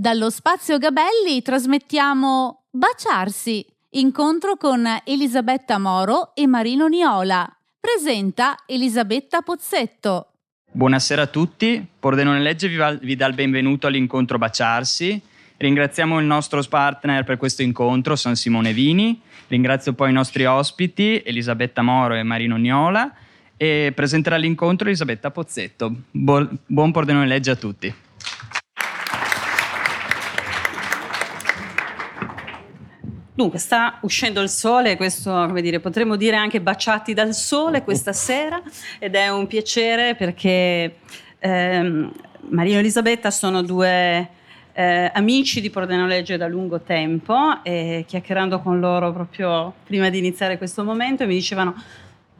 Dallo Spazio Gabelli trasmettiamo Baciarsi, incontro con Elisabetta Moro e Marino Niola. Presenta Elisabetta Pozzetto. Buonasera a tutti, Pordenone Legge vi, va, vi dà il benvenuto all'incontro Baciarsi. Ringraziamo il nostro partner per questo incontro, San Simone Vini. Ringrazio poi i nostri ospiti, Elisabetta Moro e Marino Niola. E presenterà l'incontro Elisabetta Pozzetto. buon Pordenone Legge a tutti. Dunque, sta uscendo il sole, questo, come dire, potremmo dire anche baciati dal sole questa sera ed è un piacere perché ehm, Maria e Elisabetta sono due eh, amici di Pordenone da lungo tempo e chiacchierando con loro proprio prima di iniziare questo momento mi dicevano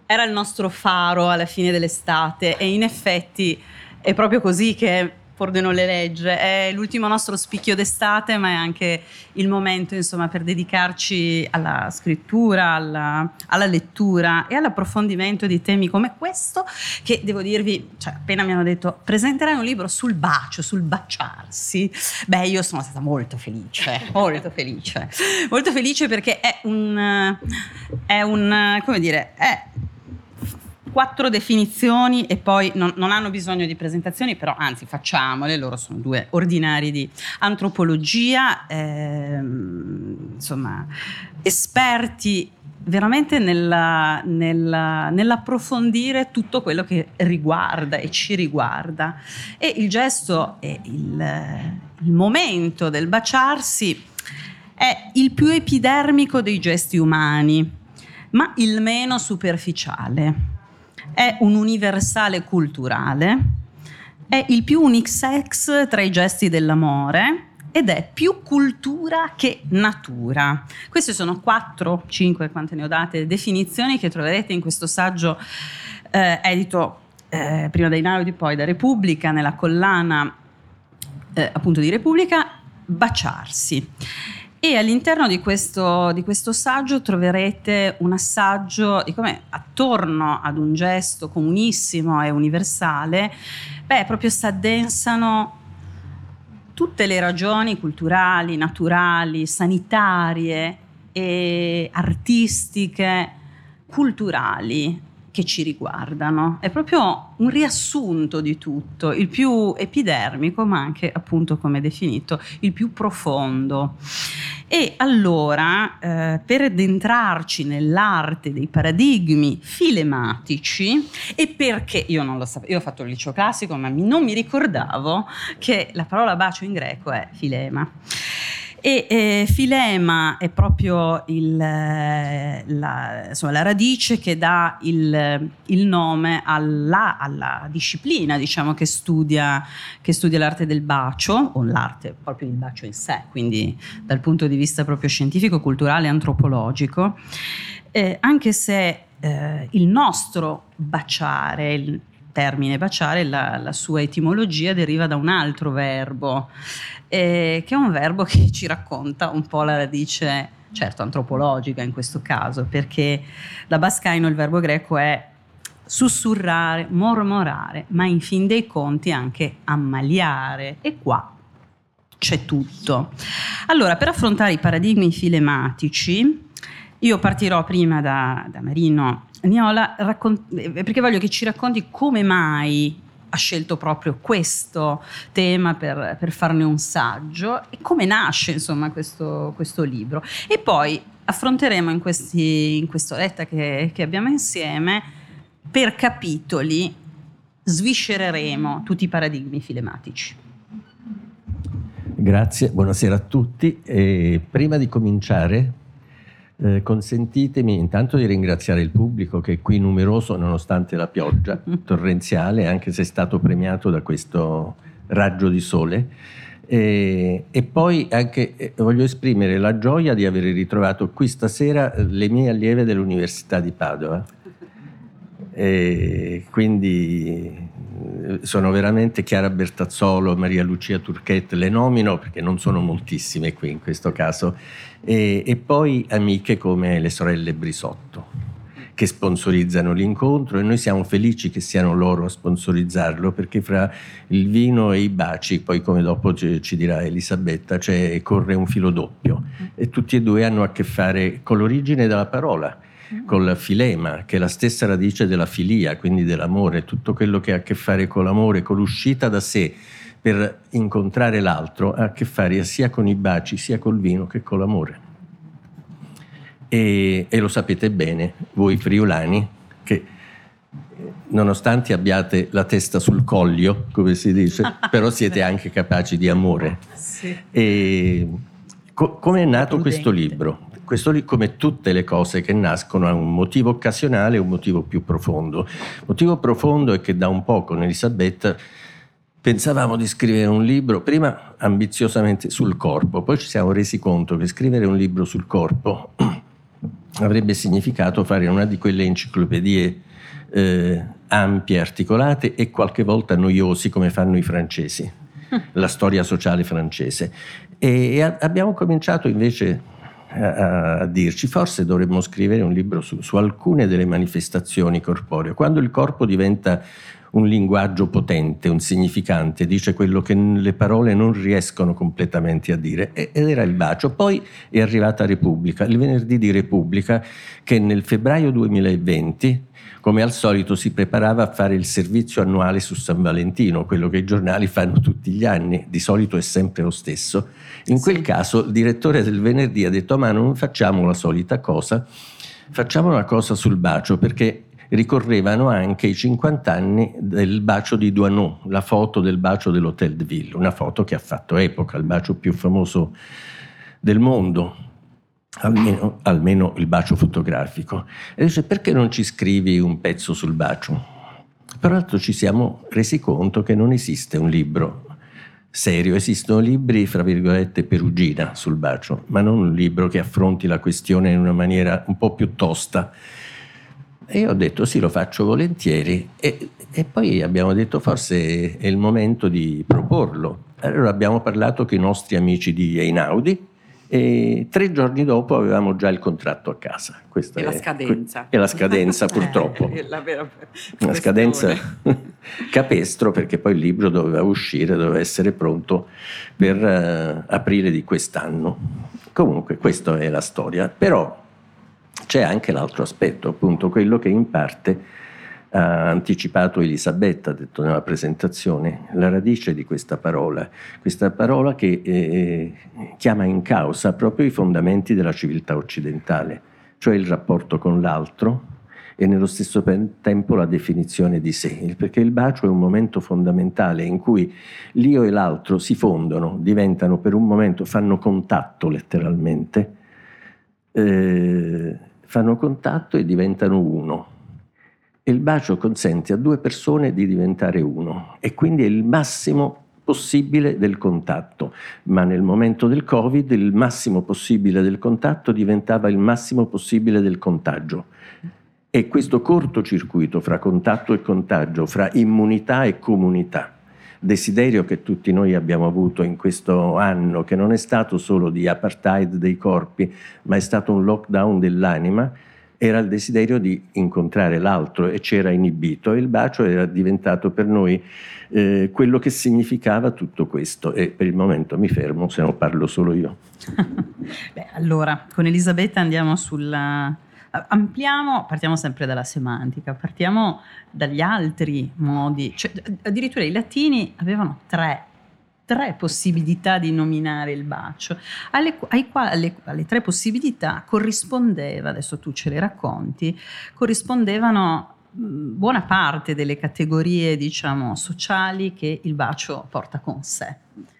era il nostro faro alla fine dell'estate e in effetti è proprio così che Pordenone legge. È l'ultimo nostro spicchio d'estate, ma è anche il momento, insomma, per dedicarci alla scrittura, alla, alla lettura e all'approfondimento di temi come questo, che devo dirvi, cioè, appena mi hanno detto presenterai un libro sul bacio, sul baciarsi. Beh, io sono stata molto felice, molto felice, molto felice perché è un, è un, come dire, è quattro definizioni e poi non, non, hanno bisogno di presentazioni, però anzi facciamole, loro sono due ordinari di antropologia, ehm, insomma, esperti veramente nella, nella, nell'approfondire tutto quello che riguarda e ci riguarda. E il gesto e il, il momento del baciarsi è il più epidermico dei gesti umani, ma il meno superficiale è un universale culturale, è il più unisex tra i gesti dell'amore ed è più cultura che natura. Queste sono quattro, cinque, quante ne ho date, definizioni che troverete in questo saggio eh, edito eh, prima da Inaudi, poi da Repubblica, nella collana eh, appunto di Repubblica, Baciarsi. E all'interno di questo, di questo, saggio troverete un assaggio di come attorno ad un gesto comunissimo e universale, beh, proprio si addensano tutte le ragioni culturali, naturali, sanitarie e artistiche, culturali che ci riguardano. È proprio un riassunto di tutto, il più epidermico, ma anche appunto come definito, il più profondo. E allora, eh, per addentrarci nell'arte dei paradigmi filematici, e perché io non lo sapevo, io ho fatto il liceo classico, ma non mi ricordavo che la parola bacio in greco è filema. E eh, filema è proprio il, la, insomma, la, radice che dà il, il nome alla, alla, disciplina diciamo, che, studia, che, studia, l'arte del bacio, o l'arte proprio del bacio in sé, quindi dal punto di vista proprio scientifico, culturale e antropologico, eh, anche se eh, il nostro baciare, il termine baciare, la, la sua etimologia deriva da un altro verbo eh, che è un verbo che ci racconta un po' la radice, certo antropologica in questo caso, perché da bascaino il verbo greco è sussurrare, mormorare, ma in fin dei conti anche ammaliare e qua c'è tutto. Allora, per affrontare i paradigmi filematici, io partirò prima da, da Marino Niola, raccont- perché voglio che ci racconti come mai ha scelto proprio questo tema per, per farne un saggio e come nasce insomma questo, questo libro. E poi affronteremo in, questi, in quest'oretta che, che abbiamo insieme per capitoli sviscereremo tutti i paradigmi filematici. Grazie, buonasera a tutti. E prima di cominciare eh, consentitemi intanto di ringraziare il pubblico che è qui numeroso nonostante la pioggia torrenziale, anche se è stato premiato da questo raggio di sole. E, e poi anche eh, voglio esprimere la gioia di aver ritrovato qui stasera eh, le mie allieve dell'Università di Padova. E quindi sono veramente Chiara Bertazzolo, Maria Lucia Turchet, le nomino perché non sono moltissime qui in questo caso e, e poi amiche come le sorelle Brisotto che sponsorizzano l'incontro e noi siamo felici che siano loro a sponsorizzarlo perché fra il vino e i baci, poi come dopo ci dirà Elisabetta, cioè, corre un filo doppio. E tutti e due hanno a che fare con l'origine della parola con la filema, che è la stessa radice della filia, quindi dell'amore, tutto quello che ha a che fare con l'amore, con l'uscita da sé per incontrare l'altro, ha a che fare sia con i baci, sia col vino che con l'amore. E, e lo sapete bene, voi friulani, che nonostante abbiate la testa sul coglio, come si dice, però siete anche capaci di amore. Sì. E co- come è nato questo libro? Questo lì, come tutte le cose che nascono, ha un motivo occasionale e un motivo più profondo. Il motivo profondo è che da un po' con Elisabetta pensavamo di scrivere un libro, prima ambiziosamente sul corpo, poi ci siamo resi conto che scrivere un libro sul corpo avrebbe significato fare una di quelle enciclopedie eh, ampie, articolate e qualche volta noiosi come fanno i francesi, la storia sociale francese. E, e abbiamo cominciato invece a, a, dirci forse dovremmo scrivere un libro su, su alcune delle manifestazioni corporee. Quando il corpo diventa un linguaggio potente, un significante, dice quello che le parole non riescono completamente a dire, ed era il bacio. Poi è arrivata Repubblica, il venerdì di Repubblica, che nel febbraio 2020 come al solito si preparava a fare il servizio annuale su San Valentino, quello che i giornali fanno tutti gli anni, di solito è sempre lo stesso. In quel caso il direttore del venerdì ha detto ma non facciamo la solita cosa, facciamo una cosa sul bacio perché ricorrevano anche i 50 anni del bacio di Douaneau, la foto del bacio dell'Hotel de Ville, una foto che ha fatto epoca, il bacio più famoso del mondo, almeno, almeno il bacio fotografico. E dice perché non ci scrivi un pezzo sul bacio? Peraltro ci siamo resi conto che non esiste un libro serio, esistono libri, fra virgolette, perugina sul bacio, ma non un libro che affronti la questione in una maniera un po' più tosta. E io ho detto sì, lo faccio volentieri e, e poi abbiamo detto forse è il momento di proporlo. Allora abbiamo parlato con i nostri amici di Einaudi, e tre giorni dopo avevamo già il contratto a casa. Questa è, la scadenza. È la scadenza purtroppo. è la, vera la scadenza capestro perché poi il libro doveva uscire, doveva essere pronto per uh, aprile di quest'anno. Comunque questa è la storia, però c'è anche l'altro aspetto, appunto quello che in parte ha anticipato Elisabetta, ha detto nella presentazione, la radice di questa parola, questa parola che eh, chiama in causa proprio i fondamenti della civiltà occidentale, cioè il rapporto con l'altro e nello stesso tempo la definizione di sé, perché il bacio è un momento fondamentale in cui l'io e l'altro si fondono, diventano per un momento, fanno contatto letteralmente, eh, fanno contatto e diventano uno il bacio consente a due persone di diventare uno e quindi è il massimo possibile del contatto, ma nel momento del Covid il massimo possibile del contatto diventava il massimo possibile del contagio. E questo cortocircuito fra contatto e contagio, fra immunità e comunità, desiderio che tutti noi abbiamo avuto in questo anno, che non è stato solo di apartheid dei corpi, ma è stato un lockdown dell'anima, era il desiderio di incontrare l'altro e c'era inibito. E il bacio era diventato per noi eh, quello che significava tutto questo. E per il momento mi fermo se no parlo solo io. Beh, allora con Elisabetta andiamo sulla ampliamo, partiamo sempre dalla semantica, partiamo dagli altri modi, cioè, addirittura i latini avevano tre tre possibilità di nominare il bacio, alle, alle, alle, tre possibilità corrispondeva, adesso tu ce le racconti, corrispondevano buona parte delle categorie diciamo sociali che il bacio porta con sé.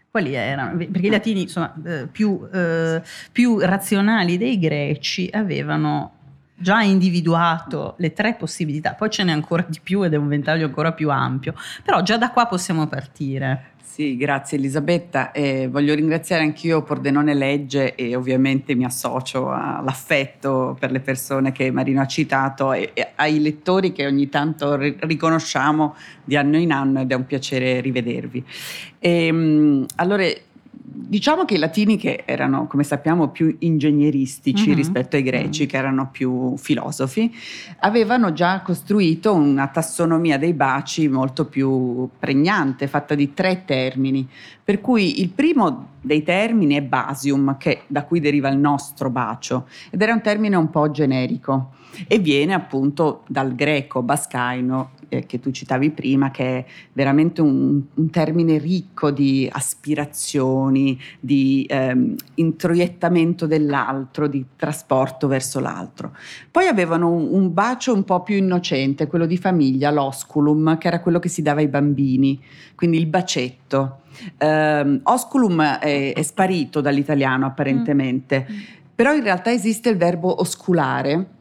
Quali erano? Perché i latini, insomma, eh, più, eh, più razionali dei greci avevano già individuato le tre possibilità, poi ce n'è ancora di più ed è un ventaglio ancora più ampio, però già da qua possiamo partire. Sì, grazie Elisabetta. Eh, voglio ringraziare anch'io Pordenone Legge e ovviamente mi associo all'affetto per le persone che Marino ha citato e, e ai lettori che ogni tanto ri- riconosciamo di anno in anno ed è un piacere rivedervi. E, ehm, allora, diciamo che i latini che erano, come sappiamo, più ingegneristici Mhm. rispetto ai greci, che erano più filosofi, avevano già costruito una tassonomia dei baci molto più pregnante, fatta di tre termini. Per cui il primo dei termini è basium, che, da cui deriva il nostro bacio, ed era un termine un po' generico e viene appunto dal greco bascaino eh, che tu citavi prima, che è veramente un, un termine ricco di aspirazioni, di ehm, introiettamento dell'altro, di trasporto verso l'altro. Poi avevano un, un bacio un po' più innocente, quello di famiglia, l'osculum, che era quello che si dava ai bambini, quindi il bacetto. Ehm, osculum è, è sparito dall'italiano apparentemente, però in realtà esiste il verbo osculare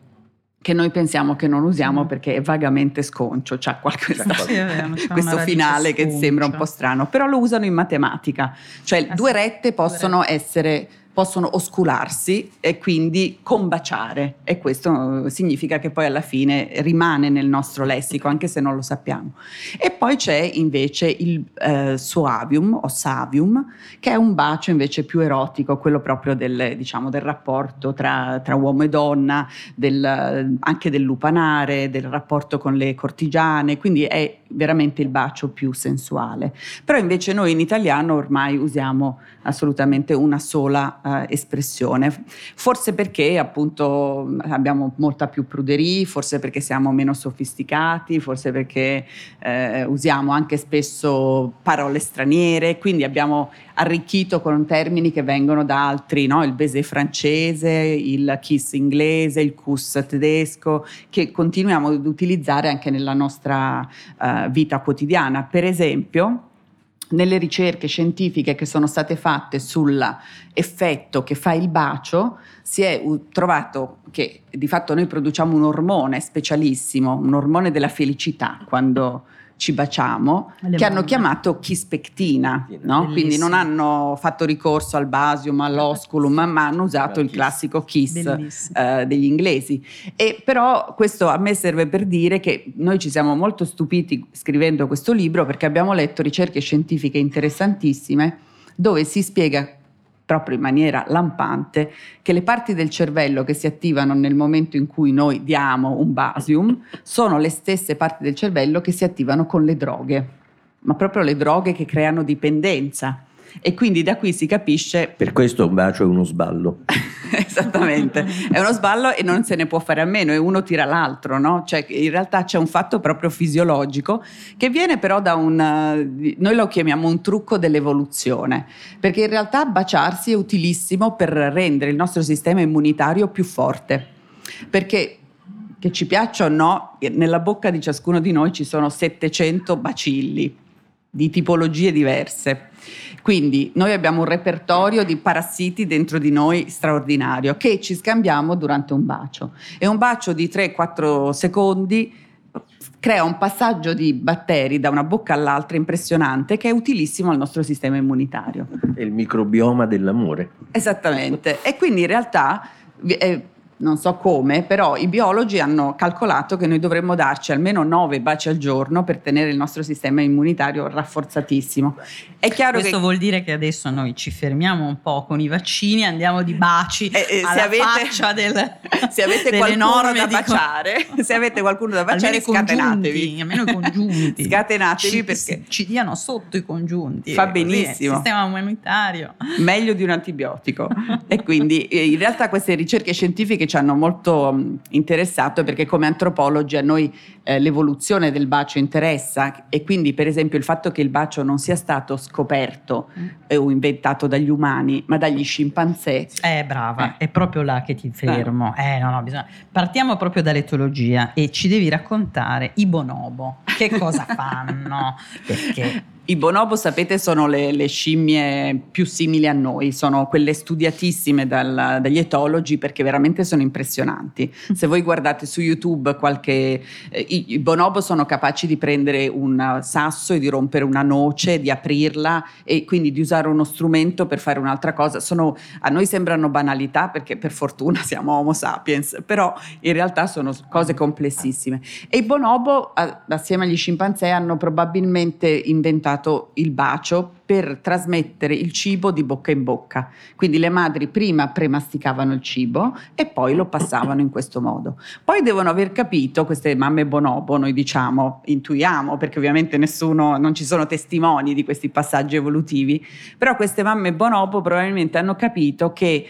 che noi pensiamo che non usiamo Mm. perché è vagamente sconcio, c'ha qualche C'ha qualche- Sì, è vero, c'è questo finale che sembra un po' strano, però lo usano in matematica, cioè Ah, due rette possono essere possono oscularsi e quindi combaciare e questo eh, significa che poi alla fine rimane nel nostro lessico anche se non lo sappiamo. E poi c'è invece il eh, suavium o savium che è un bacio invece più erotico, quello proprio del, diciamo, del rapporto tra, tra uomo e donna, del, anche del lupanare, del rapporto con le cortigiane, quindi è veramente il bacio più sensuale. Però invece noi in italiano ormai usiamo assolutamente una sola eh, espressione, forse perché appunto abbiamo molta più pruderie, forse perché siamo meno sofisticati, forse perché eh, usiamo anche spesso parole straniere, quindi abbiamo arricchito con termini che vengono da altri, no? il baiser francese, il kiss inglese, il kuss tedesco, che continuiamo ad utilizzare anche nella nostra eh, vita quotidiana. Per esempio, nelle ricerche scientifiche che sono state fatte sull'effetto che fa il bacio, si è trovato che di fatto noi produciamo un ormone specialissimo, un ormone della felicità quando ci baciamo, Le che hanno chiamato chispectina, no? quindi non hanno fatto ricorso al basium, all'osculum, ma hanno usato il classico kiss eh, degli inglesi. E però questo a me serve per dire che noi ci siamo molto stupiti scrivendo questo libro perché abbiamo letto ricerche scientifiche interessantissime dove si spiega proprio in maniera lampante che le parti del cervello che si attivano nel momento in cui noi diamo un basium sono le stesse parti del cervello che si attivano con le droghe, ma proprio le droghe che creano dipendenza. E quindi da qui si capisce Per questo un bacio è uno sballo. Esattamente, è uno sballo e non se ne può fare a meno e uno tira l'altro, no? Cioè in realtà c'è un fatto proprio fisiologico che viene però da un, noi lo chiamiamo un trucco dell'evoluzione, perché in realtà baciarsi è utilissimo per rendere il nostro sistema immunitario più forte, perché che ci piaccia o no, nella bocca di ciascuno di noi ci sono 700 bacilli di tipologie diverse. Quindi noi abbiamo un repertorio di parassiti dentro di noi straordinario che ci scambiamo durante un bacio. E un bacio di 3-4 secondi crea un passaggio di batteri da una bocca all'altra impressionante che è utilissimo al nostro sistema immunitario. È il microbioma dell'amore. Esattamente. E quindi in realtà, eh, non so come, però i biologi hanno calcolato che noi dovremmo darci almeno 9 baci al giorno per tenere il nostro sistema immunitario rafforzatissimo. È chiaro Questo che vuol dire che adesso noi ci fermiamo un po' con i vaccini, andiamo di baci Eh, eh, se alla avete- faccia del, se avete qualcuno da baciare, se avete qualcuno da baciare, almeno scatenatevi. almeno i congiunti. Scatenatevi ci, perché ci diano sotto i congiunti. Fa benissimo. Il sistema immunitario. meglio di un antibiotico. e quindi eh, in realtà queste ricerche scientifiche ci hanno molto mh, interessato perché come antropologi a noi eh, l'evoluzione del bacio interessa e quindi per esempio il fatto che il bacio non sia stato scoperto eh, o inventato dagli umani ma dagli scimpanzé. Eh, brava, è proprio là che ti fermo. Eh, no, no, bisogna... Partiamo proprio dall'etologia e ci devi raccontare i bonobo. Che cosa fanno? Perché I bonobo, sapete, sono le, le scimmie più simili a noi, sono quelle studiatissime dal- dagli etologi perché veramente sono impressionanti. Se voi guardate su YouTube qualche... eh, i, I bonobo sono capaci di prendere un sasso e di rompere una noce, di aprirla e quindi di usare uno strumento per fare un'altra cosa. Sono, a noi sembrano banalità perché per fortuna siamo Homo sapiens, però in realtà sono cose complessissime. E i bonobo, a- assieme agli scimpanzé, hanno probabilmente inventato usato il bacio per trasmettere il cibo di bocca in bocca. Quindi le madri prima premasticavano il cibo e poi lo passavano in questo modo. Poi devono aver capito, queste mamme bonobo, noi diciamo, intuiamo, perché ovviamente nessuno, non ci sono testimoni di questi passaggi evolutivi, però queste mamme bonobo probabilmente hanno capito che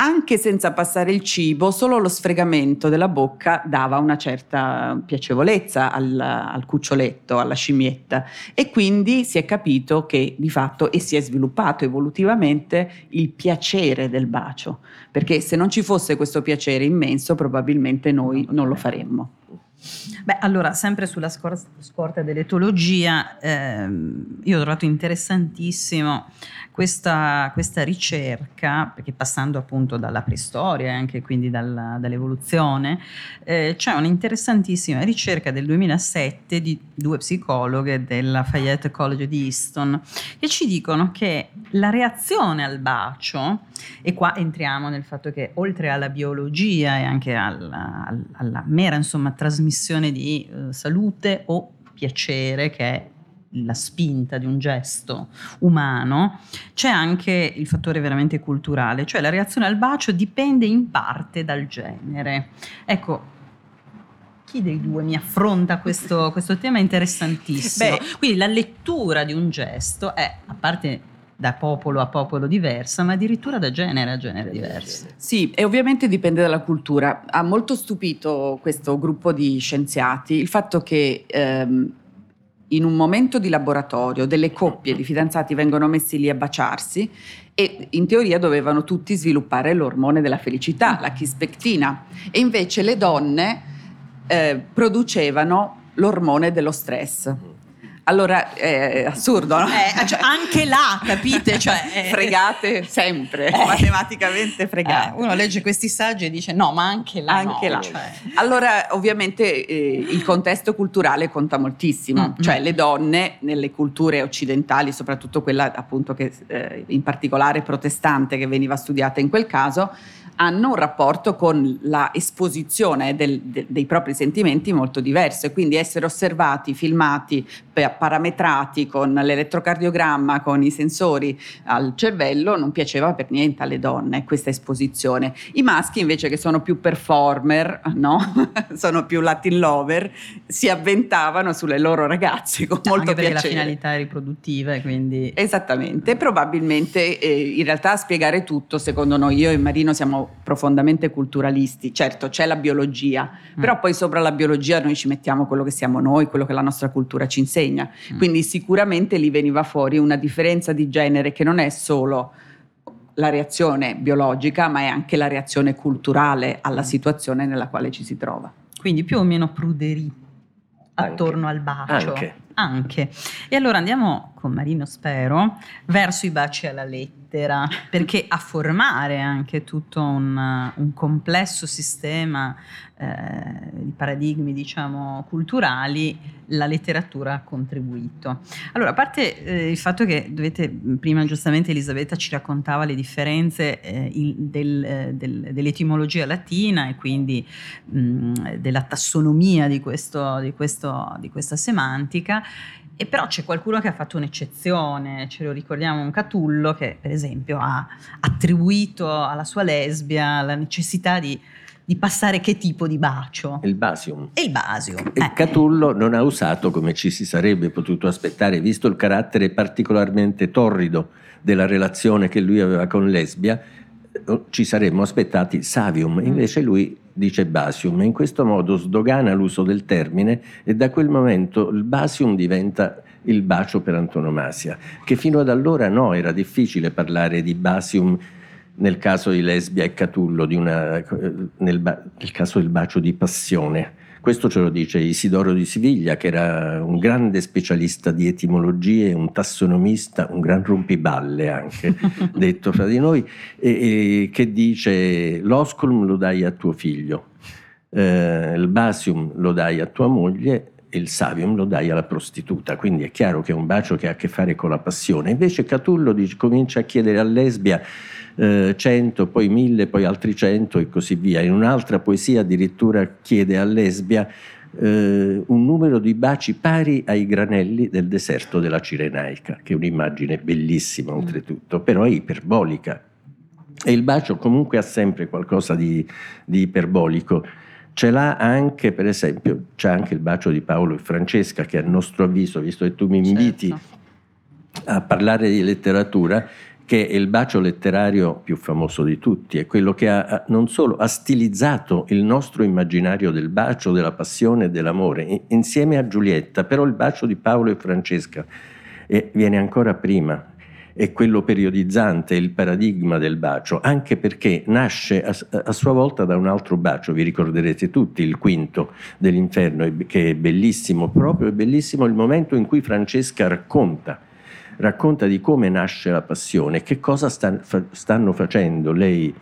anche senza passare il cibo, solo lo sfregamento della bocca dava una certa piacevolezza al, al, cuccioletto, alla scimmietta e quindi si è capito che di fatto e si è sviluppato evolutivamente il piacere del bacio, perché se non ci fosse questo piacere immenso probabilmente noi non lo faremmo. Beh, allora, sempre sulla scorta dell'etologia, ehm, io ho trovato interessantissimo questa, questa, ricerca, perché passando appunto dalla preistoria e anche quindi dalla, dall'evoluzione, eh, c'è un'interessantissima ricerca del 2007 di due psicologhe della Fayette College di Easton che ci dicono che la reazione al bacio, e qua entriamo nel fatto che oltre alla biologia e anche alla, alla mera insomma, trasmissione di eh, salute o piacere che è la spinta di un gesto umano, c'è anche il fattore veramente culturale, cioè la reazione al bacio dipende in parte dal genere. Ecco, chi dei due mi affronta questo, questo tema interessantissimo. Beh, Quindi la lettura di un gesto è, a parte da popolo a popolo diversa, ma addirittura da genere a genere diverso. Sì, e ovviamente dipende dalla cultura. Ha molto stupito questo gruppo di scienziati il fatto che ehm, in un momento di laboratorio delle coppie di fidanzati vengono messi lì a baciarsi e in teoria dovevano tutti sviluppare l'ormone della felicità, la chispectina, e invece le donne eh, producevano l'ormone dello stress. Allora è assurdo, no? Eh, cioè, anche là, capite? Cioè, eh, fregate sempre, eh, matematicamente fregate. Eh, uno legge questi saggi e dice no, ma anche là. Anche no, là. Cioè. Allora, ovviamente eh, il contesto culturale conta moltissimo, mm-hmm. cioè le donne nelle culture occidentali, soprattutto quella appunto che eh, in particolare protestante che veniva studiata in quel caso, hanno un rapporto con la esposizione del, de, dei propri sentimenti molto diverso e quindi essere osservati, filmati, parametrati con l'elettrocardiogramma, con i sensori al cervello non piaceva per niente alle donne questa esposizione. I maschi invece che sono più performer, no? sono più Latin lover, si avventavano sulle loro ragazze con no, molto anche piacere. Perché la finalità è riproduttiva quindi... Esattamente, probabilmente eh, in realtà a spiegare tutto secondo noi, io e Marino siamo profondamente culturalisti. Certo, c'è la biologia, mm. però poi sopra la biologia noi ci mettiamo quello che siamo noi, quello che la nostra cultura ci insegna. Mm. Quindi sicuramente lì veniva fuori una differenza di genere che non è solo la reazione biologica, ma è anche la reazione culturale alla mm. situazione nella quale ci si trova. Quindi più o meno pruderie attorno al bacio. Anche. Anche. E allora andiamo con Marino, spero, verso i baci alla lettera lettera, perché a formare anche tutto un, un complesso sistema eh, di paradigmi, diciamo, culturali, la letteratura ha contribuito. Allora, a parte eh, il fatto che dovete, prima giustamente Elisabetta ci raccontava le differenze eh, il, del, eh, del, dell'etimologia latina e quindi mh, della tassonomia di, questo, di, questo, di questa semantica, e però c'è qualcuno che ha fatto un'eccezione, ce lo ricordiamo un Catullo che per esempio ha attribuito alla sua lesbia la necessità di, di passare che tipo di bacio? Il basium. E il basium. Eh. Catullo non ha usato come ci si sarebbe potuto aspettare, visto il carattere particolarmente torrido della relazione che lui aveva con lesbia, eh, ci saremmo aspettati savium, mm. invece lui dice basium e in questo modo sdogana l'uso del termine e da quel momento il basium diventa il bacio per antonomasia, che fino ad allora no, era difficile parlare di basium nel caso di lesbia e catullo, una, nel, nel caso del bacio di passione. Questo ce lo dice Isidoro di Siviglia, che era un grande specialista di etimologie, un tassonomista, un gran rompiballe anche, detto fra di noi, e, e che dice l'osculum lo dai a tuo figlio, eh, il basium lo dai a tua moglie e il savium lo dai alla prostituta, quindi è chiaro che è un bacio che ha a che fare con la passione. Invece Catullo dice, comincia a chiedere a lesbia eh, 100, poi 1000, poi altri 100 e così via. In un'altra poesia addirittura chiede a lesbia eh, un numero di baci pari ai granelli del deserto della Cirenaica, che è un'immagine bellissima oltretutto, però è iperbolica. E il bacio comunque ha sempre qualcosa di, di iperbolico. Ce l'ha anche, per esempio, c'è anche il bacio di Paolo e Francesca, che a nostro avviso, visto che tu mi inviti Certo. a parlare di letteratura, che è il bacio letterario più famoso di tutti, è quello che ha, non solo ha stilizzato il nostro immaginario del bacio, della passione e dell'amore, in- insieme a Giulietta, però il bacio di Paolo e Francesca eh, viene ancora prima, è quello periodizzante, il paradigma del bacio, anche perché nasce a, a sua volta da un altro bacio, vi ricorderete tutti, il quinto dell'inferno, e- che è bellissimo, proprio è bellissimo il momento in cui Francesca racconta racconta di come nasce la passione, che cosa fa- stanno facendo lei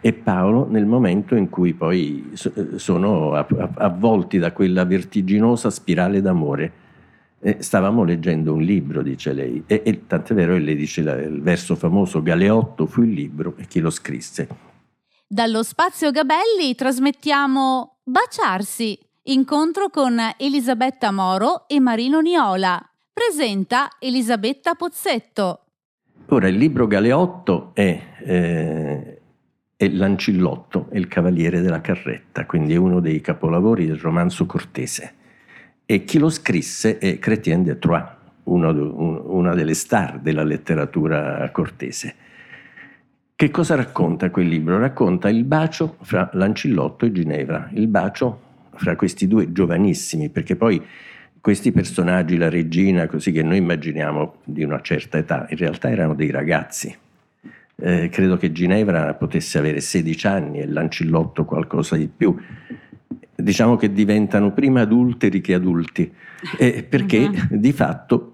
e Paolo nel momento in cui poi eh, sono avvolti da quella vertiginosa spirale d'amore. Stavamo leggendo un libro, dice lei, e, e tant'è vero che lei dice il verso famoso Galeotto fu il libro e chi lo scrisse. Dallo Spazio Gabelli trasmettiamo Baciarsi, incontro con Elisabetta Moro e Marino Niola. Presenta Elisabetta Pozzetto. Ora, il libro Galeotto è, eh, è Lancillotto, è il cavaliere della carretta, quindi è uno dei capolavori del romanzo cortese. E chi lo scrisse è Chrétien de Troyes, uno un- una delle star della letteratura cortese. Che cosa racconta quel libro? Racconta il bacio fra Lancillotto e Ginevra, il bacio fra questi due giovanissimi, perché poi questi personaggi, la regina, così che noi immaginiamo di una certa età, in realtà erano dei ragazzi. Eh, credo che Ginevra potesse avere 16 anni e Lancillotto qualcosa di più. Diciamo che diventano prima adulteri che adulti, eh, perché Mhm. di fatto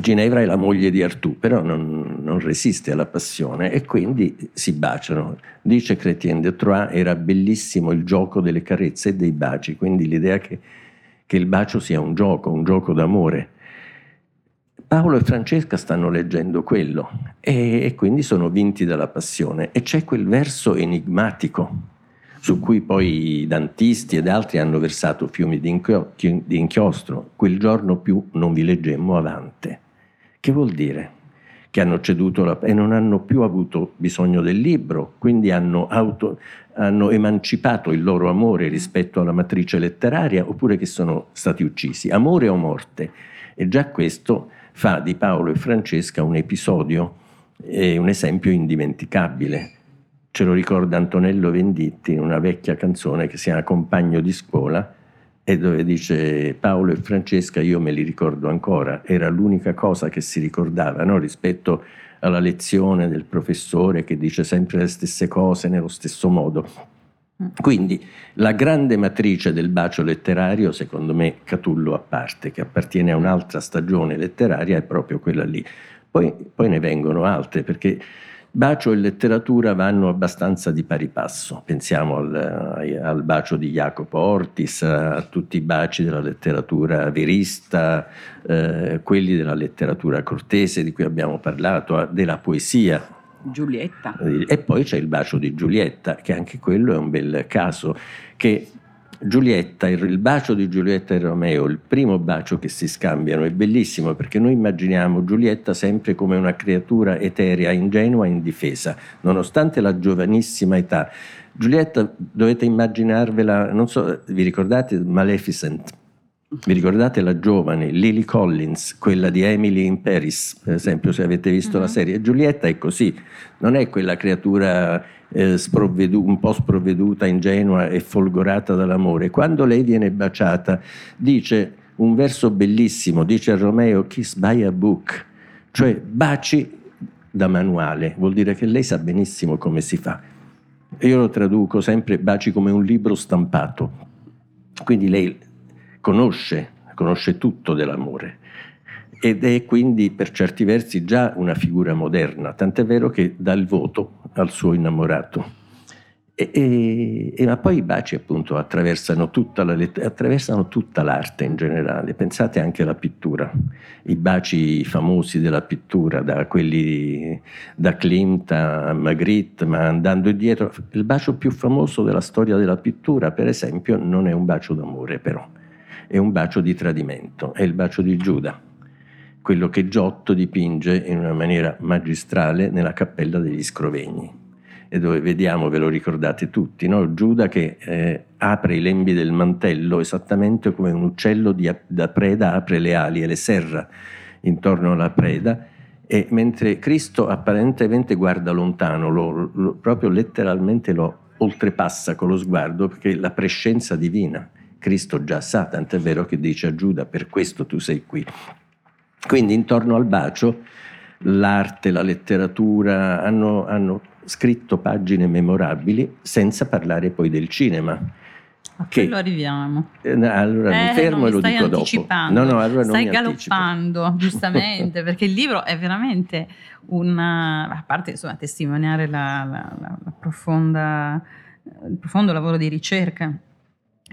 Ginevra è la moglie di Artù, però non, non resiste alla passione e quindi si baciano. Dice Chrétien de Troyes, era bellissimo il gioco delle carezze e dei baci, quindi l'idea che, che il bacio sia un gioco, un gioco d'amore. Paolo e Francesca stanno leggendo quello e, e quindi sono vinti dalla passione e c'è quel verso enigmatico su cui poi i dantisti ed altri hanno versato fiumi di, inchio- chi- di inchiostro. Quel giorno più non vi leggemmo avante. Che vuol dire? Che hanno ceduto la, e non hanno più avuto bisogno del libro, quindi hanno, auto, hanno emancipato il loro amore rispetto alla matrice letteraria oppure che sono stati uccisi. Amore o morte? E già questo fa di Paolo e Francesca un episodio e un esempio indimenticabile. Ce lo ricorda Antonello Venditti in una vecchia canzone che si chiama Compagno di scuola e dove dice Paolo e Francesca io me li ricordo ancora, era l'unica cosa che si ricordava no? rispetto alla lezione del professore che dice sempre le stesse cose nello stesso modo. Quindi la grande matrice del bacio letterario, secondo me Catullo a parte, che appartiene a un'altra stagione letteraria, è proprio quella lì. Poi, poi ne vengono altre, perché bacio e letteratura vanno abbastanza di pari passo. Pensiamo al, al bacio di Jacopo Ortis, a tutti i baci della letteratura verista, eh, quelli della letteratura cortese di cui abbiamo parlato, della poesia, Giulietta. e poi c'è il bacio di Giulietta, che anche quello è un bel caso, che Giulietta, il, bacio di Giulietta e Romeo, il primo bacio che si scambiano, è bellissimo perché noi immaginiamo Giulietta sempre come una creatura eterea, ingenua e indifesa, nonostante la giovanissima età. Giulietta dovete immaginarvela, non so, vi ricordate Maleficent? Vi ricordate la giovane Lily Collins, quella di Emily in Paris, per esempio, se avete visto la Mhm. serie? Giulietta è così, non è quella creatura eh, sprovvedu- un po' sprovveduta, ingenua e folgorata dall'amore. Quando lei viene baciata, dice un verso bellissimo, dice a Romeo, kiss by a book, cioè baci da manuale, vuol dire che lei sa benissimo come si fa. Io lo traduco sempre baci come un libro stampato. Quindi lei conosce, conosce tutto dell'amore. Ed è quindi per certi versi già una figura moderna, tant'è vero che dà il voto al suo innamorato. E, e- e- ma poi i baci appunto attraversano tutta, la attraversano tutta l'arte in generale, pensate anche alla pittura, i baci famosi della pittura, da quelli da Klimt a Magritte, ma andando indietro, il bacio più famoso della storia della pittura per esempio non è un bacio d'amore però, è un bacio di tradimento, è il bacio di Giuda, quello che Giotto dipinge in una maniera magistrale nella cappella degli Scrovegni e dove vediamo, ve lo ricordate tutti, no? Giuda che eh, apre i lembi del mantello esattamente come un uccello di, da preda apre le ali e le serra intorno alla preda e mentre Cristo apparentemente guarda lontano, lo, lo, proprio letteralmente lo oltrepassa con lo sguardo perché la prescenza divina Cristo già sa, tant'è vero che dice a Giuda per questo tu sei qui. Quindi intorno al bacio l'arte, la letteratura hanno, hanno scritto pagine memorabili senza parlare poi del cinema. A che, quello arriviamo. Eh, allora eh, mi fermo e lo dico dopo. No, no, allora stai galoppando, anticipo. giustamente, perché il libro è veramente un... a parte insomma, testimoniare la, la, la profonda, il profondo lavoro di ricerca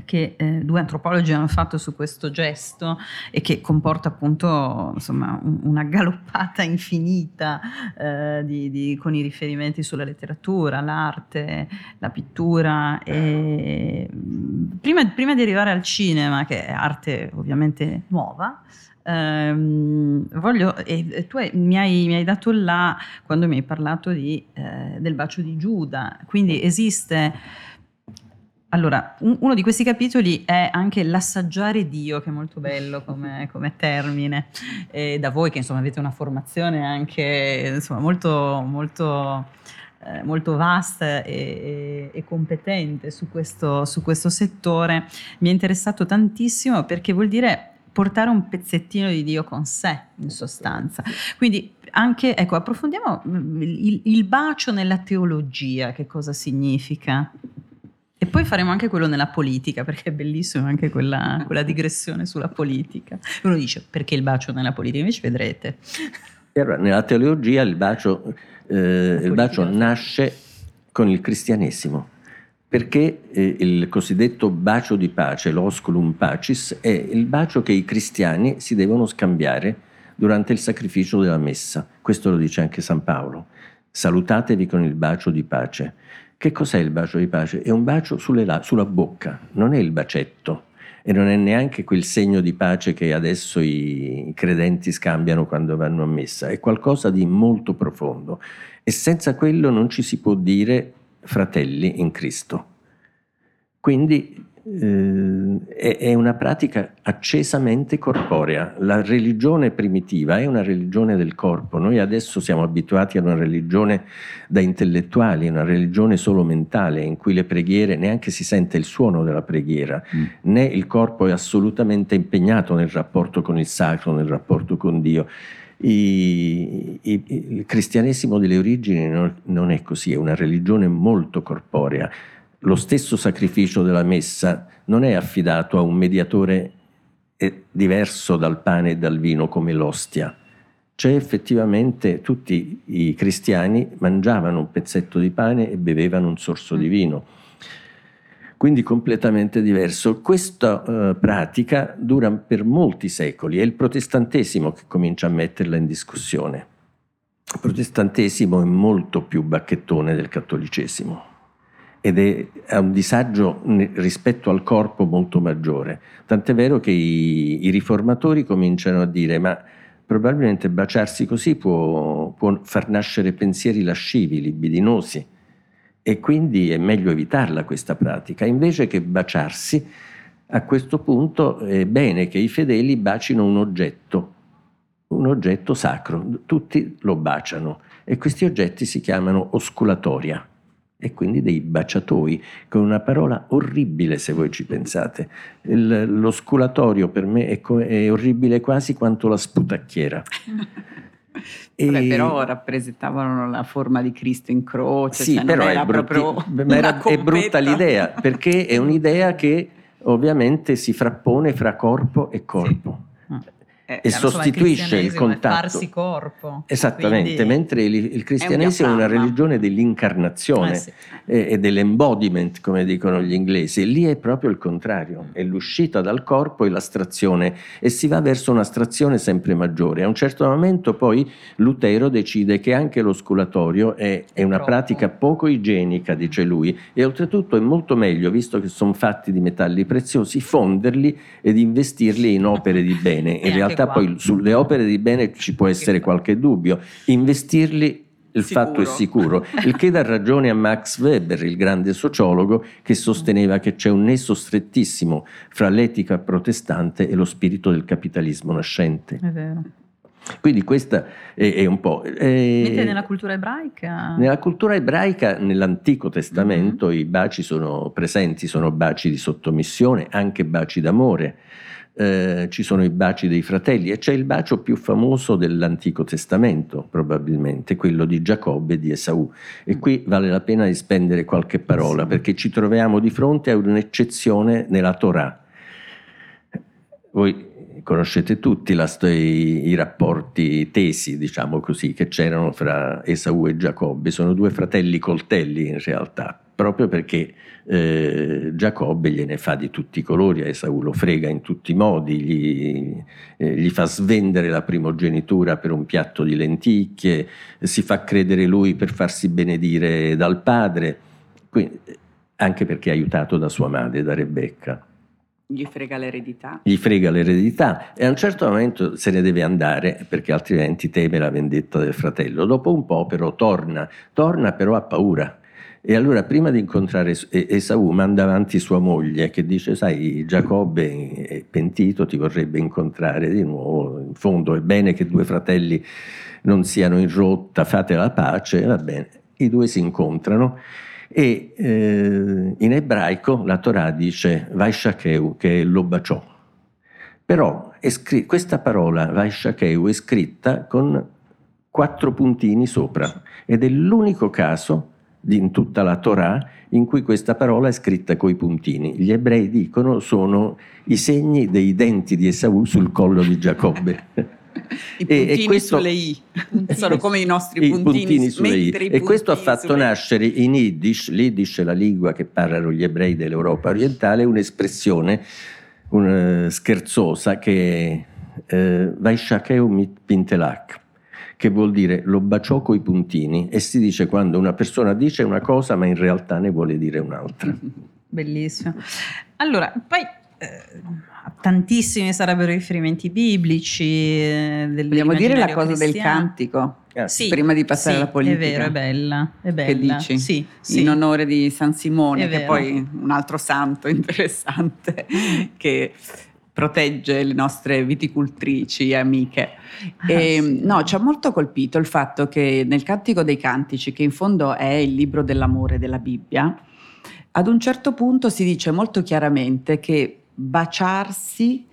che eh, due antropologi hanno fatto su questo gesto e che comporta appunto insomma, una galoppata infinita eh, di, di, con i riferimenti sulla letteratura, l'arte, la pittura. E, prima, prima, di arrivare al cinema, che è arte ovviamente nuova, ehm, voglio, e, tu hai, mi, hai, mi, hai, dato là quando mi hai parlato di, eh, del bacio di Giuda, quindi esiste allora, un, uno di questi capitoli è anche l'assaggiare Dio, che è molto bello come, come termine. E da voi che insomma avete una formazione anche insomma, molto, molto, eh, molto vasta e, e, e competente su questo, su questo settore, mi è interessato tantissimo perché vuol dire portare un pezzettino di Dio con sé, in sostanza. Quindi anche, ecco, approfondiamo il, il bacio nella teologia, che cosa significa? E poi faremo anche quello nella politica, perché è bellissimo anche quella, quella digressione sulla politica. Uno dice perché il bacio nella politica, invece vedrete. Allora, nella teologia il bacio, eh, il bacio nasce con il cristianesimo, perché eh, il cosiddetto bacio di pace, l'osculum pacis, è il bacio che i cristiani si devono scambiare durante il sacrificio della messa. Questo lo dice anche San Paolo. Salutatevi con il bacio di pace. Che cos'è il bacio di pace? È un bacio la- sulla bocca, non è il bacetto e non è neanche quel segno di pace che adesso i credenti scambiano quando vanno a messa, è qualcosa di molto profondo e senza quello non ci si può dire fratelli in Cristo. Quindi eh, è una pratica accesamente corporea. La religione primitiva è una religione del corpo. Noi adesso siamo abituati a una religione da intellettuali, una religione solo mentale, in cui le preghiere neanche si sente il suono della preghiera, mm. né il corpo è assolutamente impegnato nel rapporto con il sacro, nel rapporto con Dio. I, i, il cristianesimo delle origini non, non è così, è una religione molto corporea lo stesso sacrificio della messa non è affidato a un mediatore eh, diverso dal pane e dal vino come l'ostia. C'è effettivamente tutti i cristiani mangiavano un pezzetto di pane e bevevano un sorso di mm. vino. Quindi completamente diverso. Questa uh, pratica dura per molti secoli, è il protestantesimo che comincia a metterla in discussione. Il protestantesimo è molto più bacchettone del cattolicesimo ed è, ha un disagio rispetto al corpo molto maggiore. Tant'è vero che i, i riformatori cominciano a dire ma probabilmente baciarsi così può, può, far nascere pensieri lascivi, libidinosi e quindi è meglio evitarla questa pratica. Invece che baciarsi, a questo punto è bene che i fedeli bacino un oggetto, un oggetto sacro, tutti lo baciano e questi oggetti si chiamano osculatoria e quindi dei baciatoi, con una parola orribile se voi ci pensate. Il, lo sculatorio per me è, co- è, orribile quasi quanto la sputacchiera. e... Vabbè, però rappresentavano la forma di Cristo in croce, sì, cioè però è, brutti, era, è brutta l'idea, perché è un'idea che ovviamente si frappone fra corpo e corpo. Sì. È Eh, e insomma, sostituisce il è contatto. farsi corpo. Esattamente, Quindi- mentre il, il cristianesimo è, una diaframma. religione dell'incarnazione Eh sì. e, e dell'embodiment, come dicono gli inglesi, lì è proprio il contrario, è l'uscita dal corpo e l'astrazione e si va verso un'astrazione sempre maggiore. A un certo momento poi Lutero decide che anche l'osculatorio è, è una troppo. pratica poco igienica, dice lui, e oltretutto è molto meglio, visto che sono fatti di metalli preziosi, fonderli ed investirli in opere di bene. In anche realtà poi sulle opere di bene ci può essere qualche dubbio. Investirli il Sicuro. fatto è sicuro, il che dà ragione a Max Weber, il grande sociologo, che sosteneva che c'è un nesso strettissimo fra l'etica protestante e lo spirito del capitalismo nascente. È vero. Quindi questa è, è un po'... eh, Mentre nella cultura ebraica... nella cultura ebraica, nell'Antico Testamento, Mm-hmm. i baci sono presenti, sono baci di sottomissione, anche baci d'amore. Eh, ci sono i baci dei fratelli e c'è il bacio più famoso dell'Antico Testamento, probabilmente, quello di Giacobbe e di Esaù. E qui vale la pena di spendere qualche parola, perché ci troviamo di fronte a un'eccezione nella Torah. Voi conoscete tutti la i, i rapporti tesi, diciamo così, che c'erano fra Esaù e Giacobbe. Sono due fratelli coltelli in realtà, proprio perché eh, Giacobbe gliene fa di tutti i colori, a Esaù lo frega in tutti i modi, gli, eh, gli fa svendere la primogenitura per un piatto di lenticchie, si fa credere lui per farsi benedire dal padre, quindi, anche perché è aiutato da sua madre, da Rebecca Gli frega l'eredità. gli frega l'eredità e a un certo momento se ne deve andare perché altrimenti teme la vendetta del fratello. Dopo un po' però torna, torna però ha paura. E allora prima di incontrare Es- Esaù manda avanti sua moglie che dice sai Giacobbe è pentito, ti vorrebbe incontrare di nuovo, in fondo è bene che due fratelli non siano in rotta, fate la pace, va bene. I due si incontrano e eh, in ebraico la Torah dice Vaishakeu, che lo baciò. Però è scri- questa parola Vaishakeu è scritta con quattro puntini sopra ed è l'unico caso in tutta la Torah in cui questa parola è scritta coi puntini. Gli ebrei dicono sono i segni dei denti di Esaù sul collo di Giacobbe. I E- e puntini questo- sulle i. Sono come i nostri I puntini, puntini sulle i. E questo ha puntini fatto nascere in Yiddish, l'Yiddish è la lingua che parlano gli ebrei dell'Europa orientale, un'espressione un, eh, scherzosa che è eh, Vaishakeu mit pintelak, che vuol dire lo baciò coi puntini e si dice quando una persona dice una cosa ma in realtà ne vuole dire un'altra. Bellissimo. Allora, poi eh, tantissimi sarebbero i riferimenti biblici. eh, del- Vogliamo dire la cosa del cristiano. cantico? Ah, Sì, prima di passare sì, alla politica. È vero, è bella. È bella. Che dici? Sì, sì. In onore di San Simone, che poi è un altro santo interessante che protegge le nostre viticoltrici e amiche. Ah, E, sì. no, ci ha molto colpito il fatto che nel Cantico dei Cantici, che in fondo è il libro dell'amore della Bibbia, ad un certo punto si dice molto chiaramente che baciarsi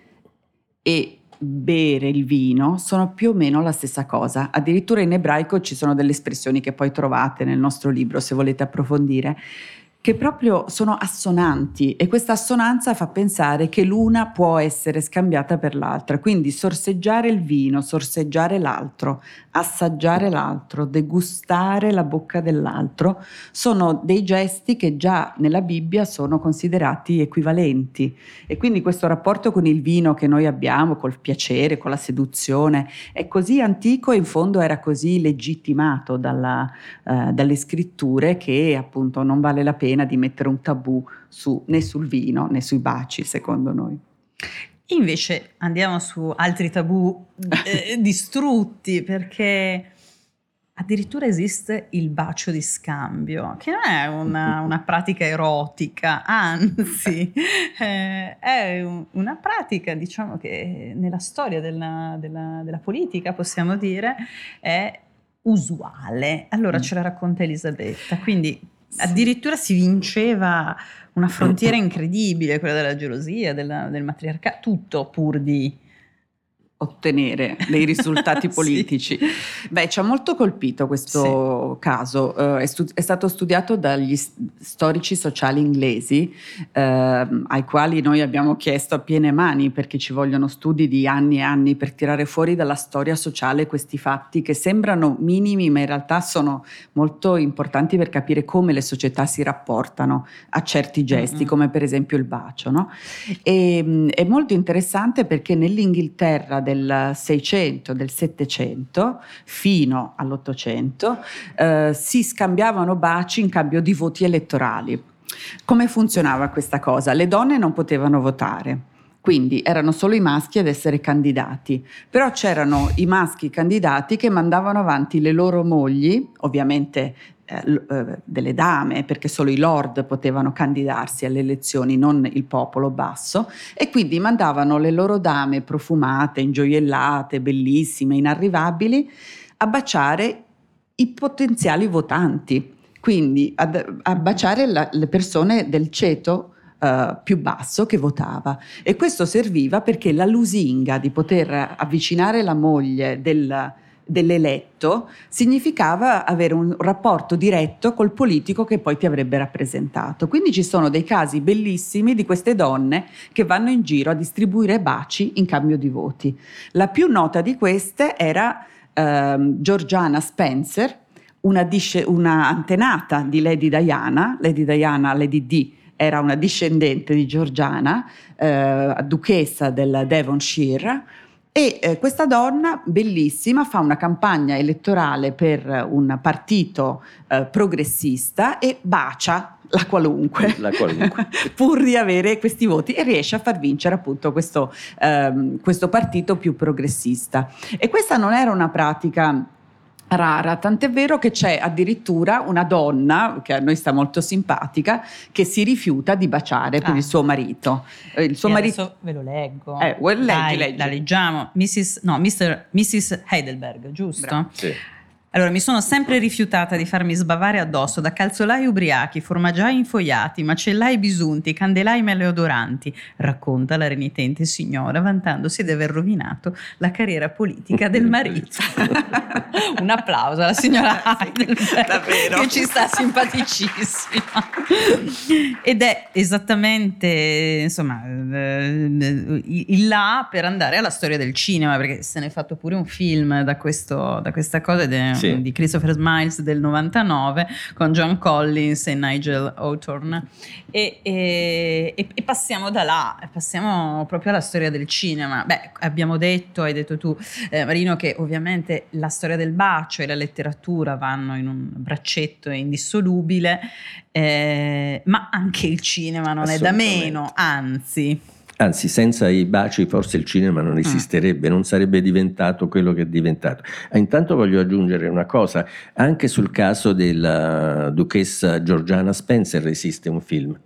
e bere il vino sono più o meno la stessa cosa. Addirittura in ebraico ci sono delle espressioni che poi trovate nel nostro libro se volete approfondire che proprio sono assonanti e questa assonanza fa pensare che l'una può essere scambiata per l'altra. Quindi sorseggiare il vino, sorseggiare l'altro, assaggiare l'altro, degustare la bocca dell'altro, sono dei gesti che già nella Bibbia sono considerati equivalenti. E quindi questo rapporto con il vino che noi abbiamo, col piacere, con la seduzione, è così antico e in fondo era così legittimato dalla, eh, dalle scritture che appunto non vale la pena di mettere un tabù su, né sul vino né sui baci, secondo noi. Invece andiamo su altri tabù eh, distrutti perché addirittura esiste il bacio di scambio, che non è una, una pratica erotica, anzi eh, è un- una pratica, diciamo che nella storia della, della- della politica possiamo dire è usuale. Allora Mm. ce la racconta Elisabetta, quindi addirittura si vinceva una frontiera incredibile, quella della gelosia, della- del matriarcato, tutto pur di ottenere dei risultati politici. sì. Beh, ci ha molto colpito questo sì. caso, uh, è, stu- è, stato studiato dagli storici sociali inglesi, uh, ai quali noi abbiamo chiesto a piene mani perché ci vogliono studi di anni e anni per tirare fuori dalla storia sociale questi fatti che sembrano minimi ma in realtà sono molto importanti per capire come le società si rapportano a certi gesti, mm-hmm. come per esempio il bacio. No? E, è molto interessante perché nell'Inghilterra del 600, del 700 fino all'Ottocento eh, si scambiavano baci in cambio di voti elettorali. Come funzionava questa cosa? Le donne non potevano votare. Quindi erano solo i maschi ad essere candidati, però c'erano i maschi candidati che mandavano avanti le loro mogli, ovviamente eh, eh, delle dame, perché solo i lord potevano candidarsi alle elezioni, non il popolo basso, e quindi mandavano le loro dame profumate, ingioiellate, bellissime, inarrivabili, a baciare i potenziali votanti, quindi a, a baciare la, le persone del ceto Uh, più basso che votava e questo serviva perché la lusinga di poter avvicinare la moglie del, dell'eletto significava avere un rapporto diretto col politico che poi ti avrebbe rappresentato. Quindi ci sono dei casi bellissimi di queste donne che vanno in giro a distribuire baci in cambio di voti. La più nota di queste era ehm, Georgiana Spencer, una, disce, una antenata di Lady Diana, Lady Diana, Lady D era una discendente di Georgiana, eh, duchessa del Devonshire, e eh, questa donna bellissima fa una campagna elettorale per un partito eh, progressista e bacia la qualunque, la qualunque. pur di avere questi voti e riesce a far vincere appunto questo, ehm, questo partito più progressista. E questa non era una pratica rara, tant'è vero che c'è addirittura una donna, che a noi sta molto simpatica, che si rifiuta di baciare ah. per il suo marito. Eh, il suo e marito... ve lo leggo. Eh, leggi, Dai, leggi. La leggiamo. Mrs. No, Mr. Mrs. Heidelberg, giusto? Sì. Allora, mi sono sempre rifiutata di farmi sbavare addosso da calzolai ubriachi, formaggiai infoiati, macellai bisunti, candelai maleodoranti, racconta la renitente signora, vantandosi di aver rovinato la carriera politica del marito. Un applauso alla signora Heidelberg, che ci sta simpaticissima. Ed è esattamente, insomma, eh, il là per andare alla storia del cinema, perché se ne è fatto pure un film da, questo, da questa cosa ed è sì. di Christopher Smiles del 99 con John Collins e Nigel Hawthorne e, e, e, passiamo da là, passiamo proprio alla storia del cinema. Beh, abbiamo detto, hai detto tu eh, Marino, che ovviamente la storia del bacio e la letteratura vanno in un braccetto indissolubile, eh, ma anche il cinema non è da meno, anzi. Anzi, senza i baci forse il cinema non mm. esisterebbe, non sarebbe diventato quello che è diventato. Ah, intanto voglio aggiungere una cosa, anche sul caso della duchessa Georgiana Spencer esiste un film.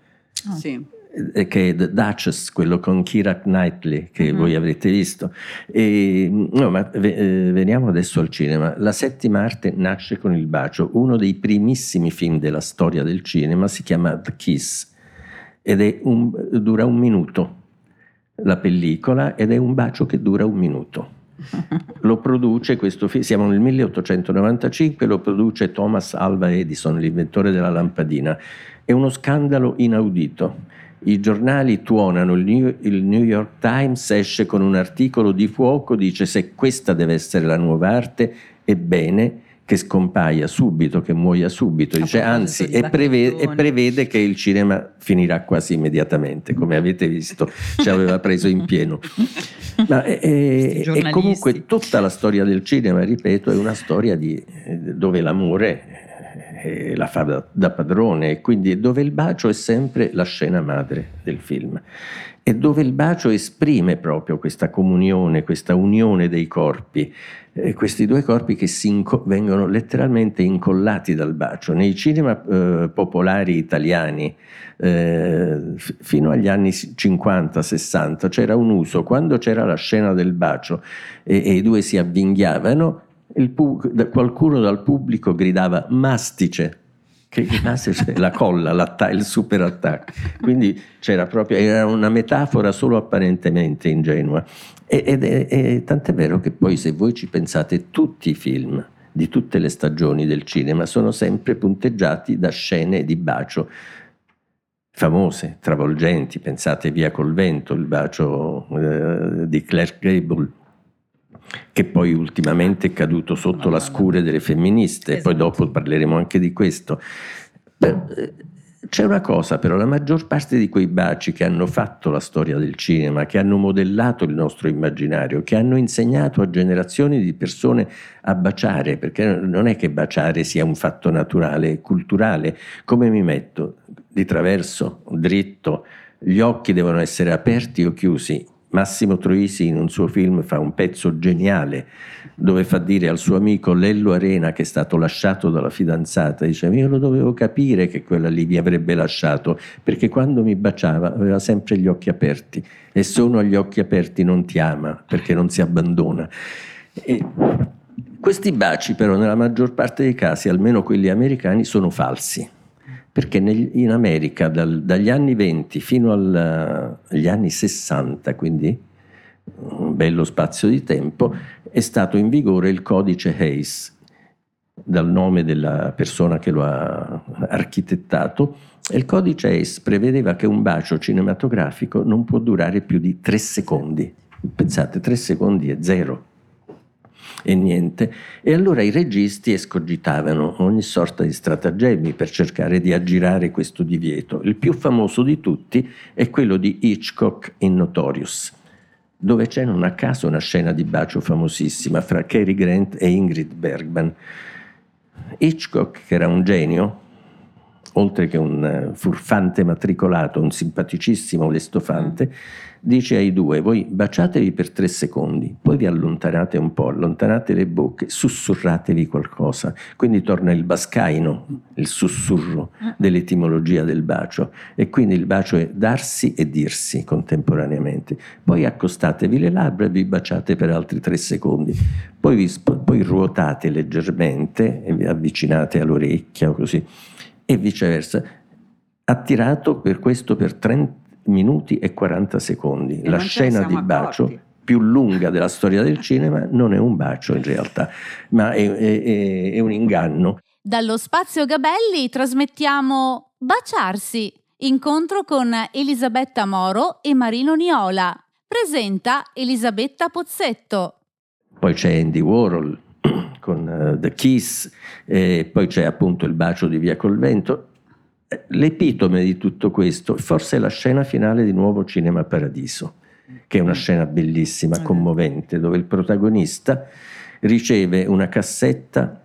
Oh. Sì eh, che è The Duchess, quello con Kira Knightley che mm-hmm. voi avrete visto. E, no, ma eh, veniamo adesso al cinema. La settima arte nasce con il bacio, uno dei primissimi film della storia del cinema si chiama The Kiss ed un, dura un minuto la pellicola ed è un bacio che dura un minuto. Lo produce questo film, siamo nel 1895, lo produce Thomas Alva Edison, l'inventore della lampadina. È uno scandalo inaudito. I giornali tuonano, il New, il New, York Times esce con un articolo di fuoco, dice se questa deve essere la nuova arte, ebbene che scompaia subito, che muoia subito, dice, anzi e prevede, e prevede, che il cinema finirà quasi immediatamente, come avete visto ci aveva preso in pieno. Ma, e, e, comunque tutta la storia del cinema, ripeto, è una storia di, eh, dove l'amore eh, la fa da, da padrone e quindi dove il bacio è sempre la scena madre del film. E dove il bacio esprime proprio questa comunione, questa unione dei corpi, eh, questi due corpi che inco- vengono letteralmente incollati dal bacio. Nei cinema eh, popolari italiani, eh, f- fino agli anni 50-60, c'era un uso, quando c'era la scena del bacio e, e i due si avvinghiavano, pu- qualcuno dal pubblico gridava mastice che rimase cioè, la colla, il super attacco. Quindi c'era proprio, era una metafora solo apparentemente ingenua. Ed è, è, tant'è vero che poi se voi ci pensate tutti i film di tutte le stagioni del cinema sono sempre punteggiati da scene di bacio famose, travolgenti, pensate Via col vento, il bacio eh, di Claire Gable, che poi ultimamente è caduto sotto la scure delle femministe, esatto. poi dopo parleremo anche di questo. Eh, c'è una cosa però, la maggior parte di quei baci che hanno fatto la storia del cinema, che hanno modellato il nostro immaginario, che hanno insegnato a generazioni di persone a baciare, perché non è che baciare sia un fatto naturale, è culturale. Come mi metto? Di traverso, dritto, gli occhi devono essere aperti o chiusi, Massimo Troisi in un suo film fa un pezzo geniale dove fa dire al suo amico Lello Arena che è stato lasciato dalla fidanzata, dice io lo dovevo capire che quella lì mi avrebbe lasciato perché quando mi baciava aveva sempre gli occhi aperti e se uno ha gli occhi aperti non ti ama perché non si abbandona. E questi baci però nella maggior parte dei casi, almeno quelli americani, sono falsi perché nel, in America dal, dagli anni 20 fino al, agli anni 60, quindi un bello spazio di tempo, è stato in vigore il codice Hayes, dal nome della persona che lo ha architettato. Il codice Hayes prevedeva che un bacio cinematografico non può durare più di tre secondi. Pensate, tre secondi è zero e niente. E allora i registi escogitavano ogni sorta di stratagemmi per cercare di aggirare questo divieto. Il più famoso di tutti è quello di Hitchcock in Notorious, dove c'è non a caso una scena di bacio famosissima fra Cary Grant e Ingrid Bergman. Hitchcock, che era un genio, oltre che un eh, furfante matricolato, un simpaticissimo lestofante, dice ai due, voi baciatevi per tre secondi, poi vi allontanate un po', allontanate le bocche, sussurratevi qualcosa. Quindi torna il bascaino, il sussurro dell'etimologia del bacio. E quindi il bacio è darsi e dirsi contemporaneamente. Poi accostatevi le labbra e vi baciate per altri tre secondi. Poi, vi, poi ruotate leggermente e vi avvicinate all'orecchia o così. E viceversa. Attirato per questo per 30 minuti e 40 secondi. E la scena di bacio accorti. più lunga della storia del cinema non è un bacio in realtà, ma è, è, è un inganno. Dallo Spazio Gabelli trasmettiamo Baciarsi, incontro con Elisabetta Moro e Marino Niola. Presenta Elisabetta Pozzetto. Poi c'è Andy Warhol con uh, The Kiss, e poi c'è appunto il bacio di Via col Vento. L'epitome di tutto questo forse è la scena finale di Nuovo Cinema Paradiso, che è una scena bellissima, commovente, dove il protagonista riceve una cassetta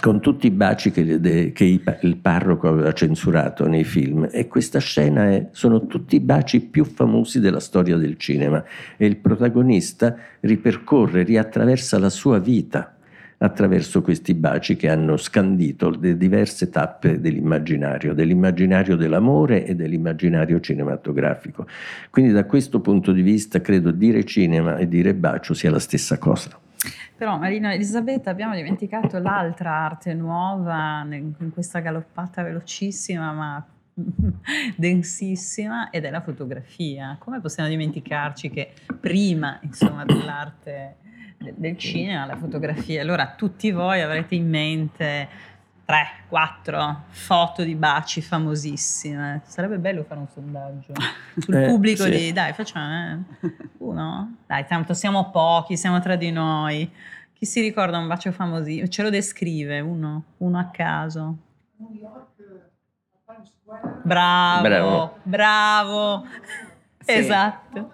con tutti i baci che, che, il parroco aveva censurato nei film. E questa scena è, sono tutti i baci più famosi della storia del cinema. E il protagonista ripercorre, riattraversa la sua vita attraverso questi baci che hanno scandito le diverse tappe dell'immaginario, dell'immaginario dell'amore e dell'immaginario cinematografico. Quindi da questo punto di vista credo dire cinema e dire bacio sia la stessa cosa. Però Marina Elisabetta abbiamo dimenticato l'altra arte nuova in questa galoppata velocissima ma densissima ed è la fotografia. Come possiamo dimenticarci che prima insomma, dell'arte del cinema, la fotografia. Allora tutti voi avrete in mente 3, 4 foto di baci famosissime. Sarebbe bello fare un sondaggio sul eh, pubblico sì. di dai, facciamo eh. uno. Dai, tanto siamo pochi, siamo tra di noi. Chi si ricorda un bacio famosissimo? Ce lo descrive uno, uno a caso. New York, Bravo, bravo. bravo. Sì. Esatto.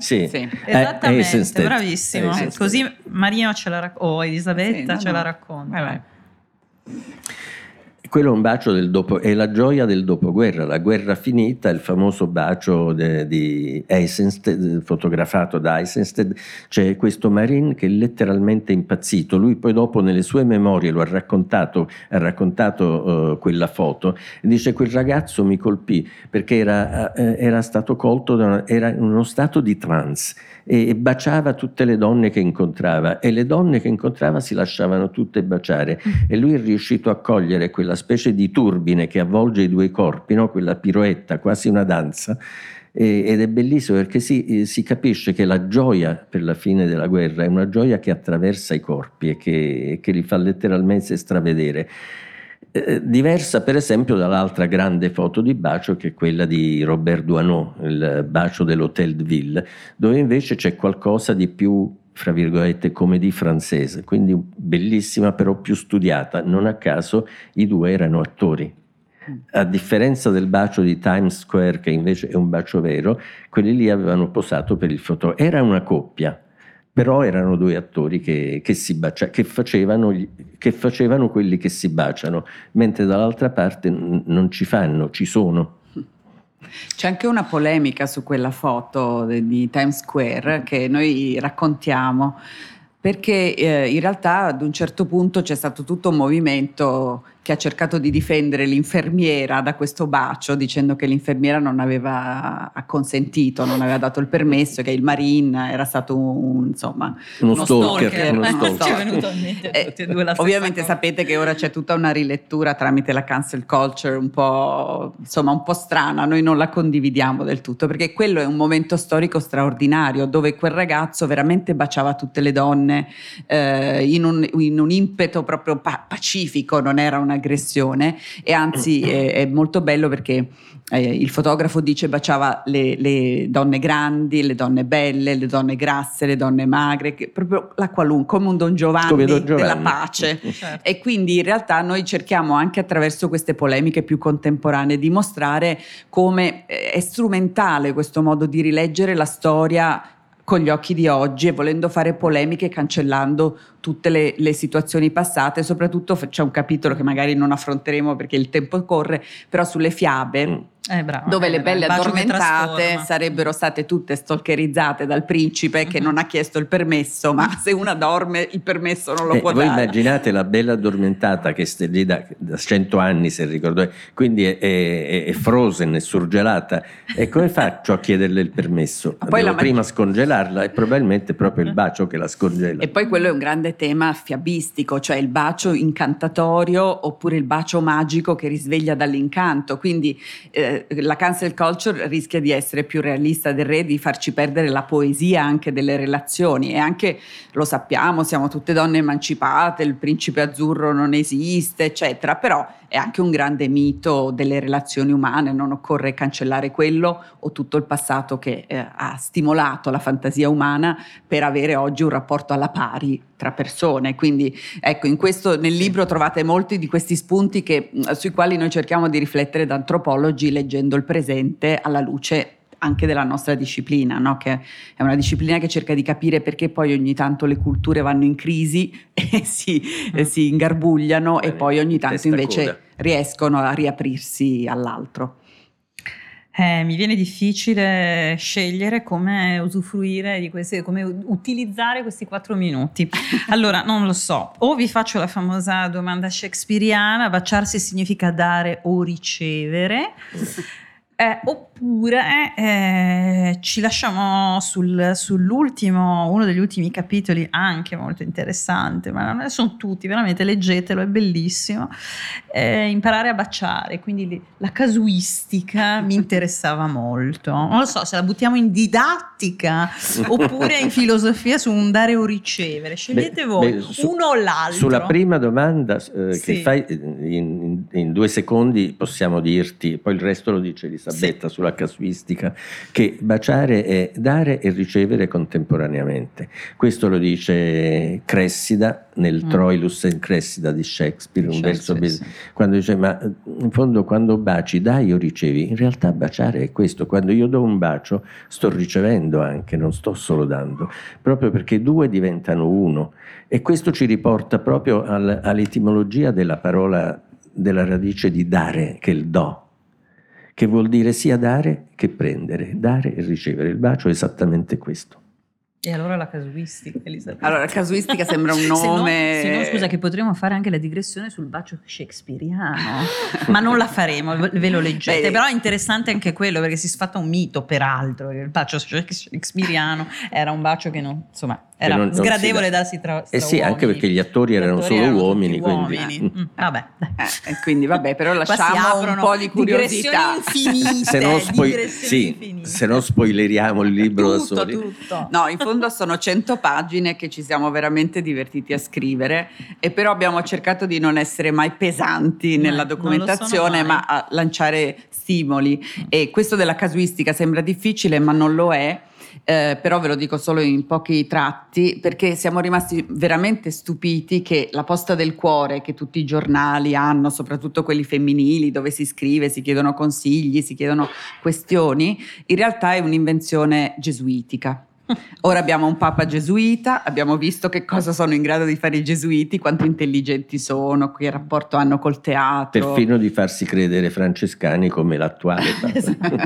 Sì, sì. esattamente, bravissimo. Così Marino ce la racconta, o Elisabetta sì, ce no. la racconta. Vai. Quello è un bacio del dopo, è la gioia del dopoguerra, la guerra finita, il famoso bacio de, di Eisenstedt, fotografato da Eisenstedt, c'è questo Marin che è letteralmente impazzito, lui poi dopo nelle sue memorie lo ha raccontato, ha raccontato uh, quella foto, dice quel ragazzo mi colpì perché era, uh, era stato colto, da una, era in uno stato di trance e baciava tutte le donne che incontrava e le donne che incontrava si lasciavano tutte baciare e lui è riuscito a cogliere quella specie di turbine che avvolge i due corpi, no? quella piroetta, quasi una danza. ed è bellissimo perché si, si, capisce che la gioia per la fine della guerra è una gioia che attraversa i corpi e che, che li fa letteralmente stravedere. Eh, diversa per esempio dall'altra grande foto di bacio che è quella di Robert Duanot, il bacio dell'Hôtel de Ville, dove invece c'è qualcosa di più, fra virgolette, comédie francese, quindi bellissima però più studiata. Non a caso i due erano attori. A differenza del bacio di Times Square, che invece è un bacio vero, quelli lì avevano posato per il fotografo. Era una coppia, però erano due attori che, che, bacia, che, facevano, che, facevano, quelli che si baciano, mentre dall'altra parte n- non ci fanno, ci sono. C'è anche una polemica su quella foto di Times Square che noi raccontiamo, perché eh, in realtà ad un certo punto c'è stato tutto un movimento che ha cercato di difendere l'infermiera da questo bacio dicendo che l'infermiera non aveva acconsentito, non aveva dato il permesso, che il Marine era stato un, insomma, uno, uno stalker. stalker. Uno stalker. Eh, ovviamente cosa. sapete che ora c'è tutta una rilettura tramite la cancel culture un po', insomma, un po' strana, noi non la condividiamo del tutto perché quello è un momento storico straordinario dove quel ragazzo veramente baciava tutte le donne eh, in, un, in, un, impeto proprio pa- pacifico, non era una un'aggressione e anzi è, è molto bello perché eh, il fotografo dice baciava le, le, donne grandi, le donne belle, le donne grasse, le donne magre, proprio la qualunque, come un Don Giovanni, Don Giovanni. della pace. Certo. E quindi in realtà noi cerchiamo anche attraverso queste polemiche più contemporanee di mostrare come eh, è strumentale questo modo di rileggere la storia con gli occhi di oggi e volendo fare polemiche cancellando tutte le, le, situazioni passate, soprattutto c'è un capitolo che magari non affronteremo perché il tempo corre, però sulle fiabe. Mm eh, bravo, dove eh, le belle addormentate sarebbero state tutte stalkerizzate dal principe che mm-hmm. non ha chiesto il permesso, ma se una dorme il permesso non lo eh, può voi dare. Voi immaginate la bella addormentata che sta lì da, da 100 anni, se ricordo, quindi è, è, è, frozen, è surgelata. E come faccio a chiederle il permesso? Ma poi Devo prima mag- scongelarla e probabilmente è proprio il bacio che la scongela. E poi quello è un grande tema fiabistico, cioè il bacio incantatorio oppure il bacio magico che risveglia dall'incanto. Quindi eh, la cancel culture rischia di essere più realista del re, di farci perdere la poesia anche delle relazioni e anche lo sappiamo, siamo tutte donne emancipate, il principe azzurro non esiste, eccetera, però è anche un grande mito delle relazioni umane, non occorre cancellare quello o tutto il passato che eh, ha stimolato la fantasia umana per avere oggi un rapporto alla pari tra. Quindi ecco, in questo, nel libro trovate molti di questi spunti che, sui quali noi cerchiamo di riflettere da antropologi leggendo il presente alla luce anche della nostra disciplina, no? che è una disciplina che cerca di capire perché poi ogni tanto le culture vanno in crisi e si, mm. e si ingarbugliano Bene, e poi ogni tanto invece coda. riescono a riaprirsi all'altro. Eh, mi viene difficile scegliere come usufruire di questi, come utilizzare questi quattro minuti. Allora, non lo so, o vi faccio la famosa domanda shakespeariana, baciarsi significa dare o ricevere. Eh, oppure eh, ci lasciamo sul, sull'ultimo, uno degli ultimi capitoli, anche molto interessante, ma non sono tutti, veramente leggetelo, è bellissimo. Eh, imparare a baciare, quindi la casuistica mi interessava molto. Non lo so se la buttiamo in didattica oppure in filosofia su un dare o ricevere. Scegliete beh, voi, beh, su, uno o l'altro. Sulla prima domanda eh, sì. che fai, in, in, in, due secondi possiamo dirti, poi il resto lo dice Elisabetta Elisabetta sì. sulla casuistica, che baciare è dare e ricevere contemporaneamente. Questo lo dice Cressida nel mm. Troilus in Cressida di Shakespeare, un verso sì. quando dice ma in fondo quando baci dai o ricevi, in realtà baciare è questo, quando io do un bacio sto ricevendo anche, non sto solo dando, proprio perché due diventano uno e questo ci riporta proprio all'etimologia della parola della radice di dare, che è il do, che vuol dire sia dare che prendere, dare e ricevere. Il bacio è esattamente questo. E allora la casuistica, Elisabetta. Allora, la casuistica sembra un nome. Se no, se no, scusa, che potremmo fare anche la digressione sul bacio shakespeariano, ma non la faremo, ve lo leggete. Beh, Però è interessante anche quello perché si sfatta un mito, peraltro. Il bacio shakespeariano era un bacio che non, insomma, era non- non si sgradevole dà. darsi tra, Eh tra sì, anche uomini. perché gli attori Gli erano attori solo tutti uomini, quindi- uomini. Mm. Mm, vabbè. Eh, e quindi vabbè, però lasciamo un po' di curiosità. infinite, Se no, spoi- digressioni sì, infinite. se no spoileriamo il libro da tutto, soli. tutto. No, in fondo sono 100 pagine che ci siamo veramente divertiti a scrivere e però abbiamo cercato di non essere mai pesanti nella documentazione, ma a lanciare stimoli. E questo della casuistica sembra difficile, ma non lo è. eh, però ve lo dico solo in pochi tratti perché siamo rimasti veramente stupiti che la posta del cuore che tutti i giornali hanno, soprattutto quelli femminili dove si scrive, si chiedono consigli, si chiedono questioni, in realtà è un'invenzione gesuitica. Ora abbiamo un papa gesuita, abbiamo visto che cosa sono in grado di fare i gesuiti, quanto intelligenti sono, che rapporto hanno col teatro. Perfino di farsi credere francescani come l'attuale Papa. Esatto.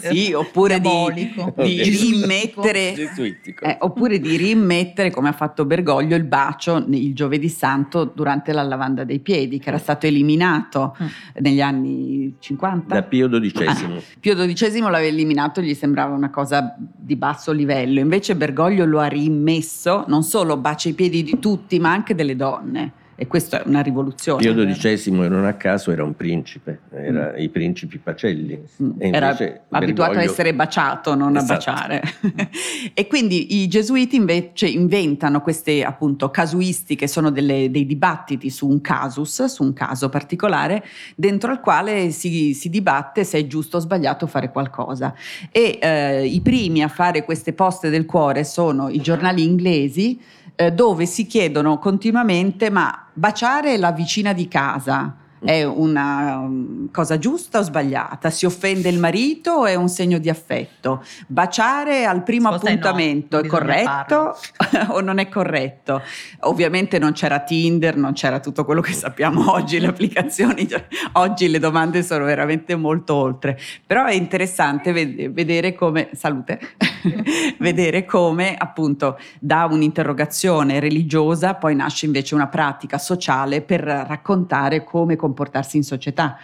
Sì, oppure di, Diabolico. di rimettere. Eh, oppure di rimettere, come ha fatto Bergoglio, il bacio il giovedì santo durante la lavanda dei piedi, che era stato eliminato Mm. negli anni 50. Da Pio XII. Ah, Pio XII l'aveva eliminato, gli sembrava una cosa di basso livello, invece Bergoglio lo ha rimesso, non solo bacia i piedi di tutti, ma anche delle donne. E questa è una rivoluzione. Pio XII, non a caso, era un principe, era i principi pacelli. Mm, Era invece abituato a Bergoglio- essere baciato, non a Esatto. baciare. e quindi i gesuiti invece inventano queste appunto casuistiche, sono delle- dei dibattiti su un casus, su un caso particolare, dentro al quale si, si dibatte se è giusto o sbagliato fare qualcosa. E eh, i primi a fare queste poste del cuore sono i giornali inglesi, eh, dove si chiedono continuamente ma baciare la vicina di casa è una um, cosa giusta o sbagliata? Si offende il marito o è un segno di affetto? Baciare al primo Risposta è no, appuntamento è corretto o non è corretto? Ovviamente non c'era Tinder, non c'era tutto quello che sappiamo oggi, le applicazioni, oggi le domande sono veramente molto oltre, però è interessante ved- vedere come, salute, vedere come appunto da un'interrogazione religiosa poi nasce invece una pratica sociale per raccontare come comportarsi in società.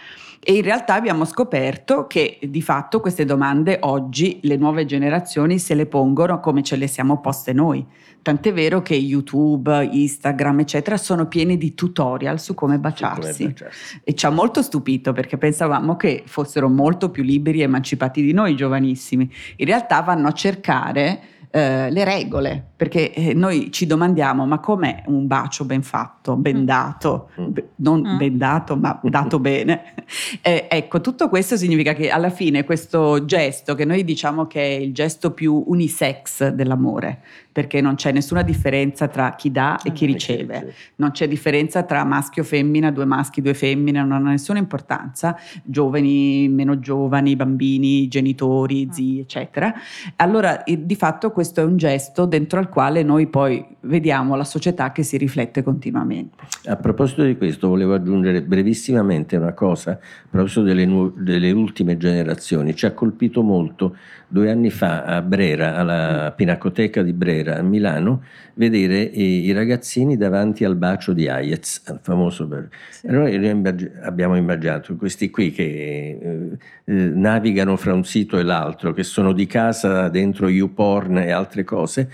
E in realtà abbiamo scoperto che di fatto queste domande oggi le nuove generazioni se le pongono come ce le siamo poste noi. Tant'è vero che YouTube, Instagram, eccetera, sono pieni di tutorial su come Su come baciarsi. baciarsi. E ci ha molto stupito perché pensavamo che fossero molto più liberi e emancipati di noi giovanissimi. In realtà vanno a cercare eh, le regole, perché eh, noi ci domandiamo ma com'è un bacio ben fatto, ben Mm. dato, Mm. Be- non Mm. ben dato ma dato bene. Eh, ecco, tutto questo significa che alla fine questo gesto, che noi diciamo che è il gesto più unisex dell'amore, perché non c'è nessuna differenza tra chi dà e chi Ah, riceve, non c'è differenza tra maschio o femmina, due maschi, due femmine, non ha nessuna importanza, giovani, meno giovani, bambini, genitori, Ah. zii, eccetera. Allora, di fatto questo è un gesto dentro al quale noi poi vediamo la società che si riflette continuamente. A proposito di questo, volevo aggiungere brevissimamente una cosa, a proposito delle, nu- delle ultime generazioni. Ci ha colpito molto due anni fa a Brera, alla Pinacoteca di Brera a Milano, vedere i, i ragazzini davanti al bacio di Hayez, al famoso. bar- Sì. E Noi immag- abbiamo immaginato questi qui che eh, eh, navigano fra un sito e l'altro, che sono di casa dentro YouPorn e altre cose,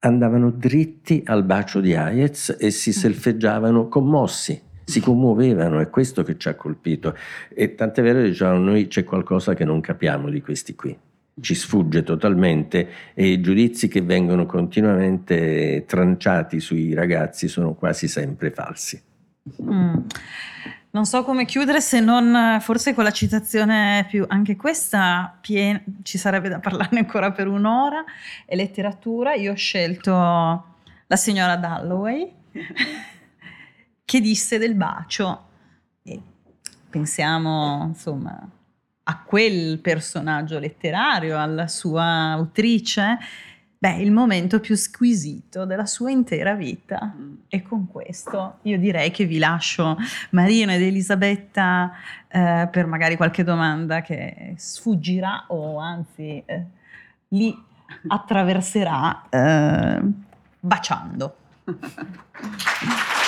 andavano dritti al bacio di Hayez e si selfeggiavano commossi, si commuovevano, è questo che ci ha colpito. E tant'è vero che diciamo, noi c'è qualcosa che non capiamo di questi qui. Ci sfugge totalmente e i giudizi che vengono continuamente tranciati sui ragazzi sono quasi sempre falsi. Mm. Non so come chiudere se non forse con la citazione più, anche questa piena, ci sarebbe da parlarne ancora per un'ora, è letteratura. Io ho scelto la signora Dalloway che disse del bacio. E pensiamo insomma a quel personaggio letterario, alla sua autrice, beh, il momento più squisito della sua intera vita. Mm. E con questo io direi che vi lascio Marino ed Elisabetta eh, per magari qualche domanda che sfuggirà o anzi eh, li attraverserà eh, baciando.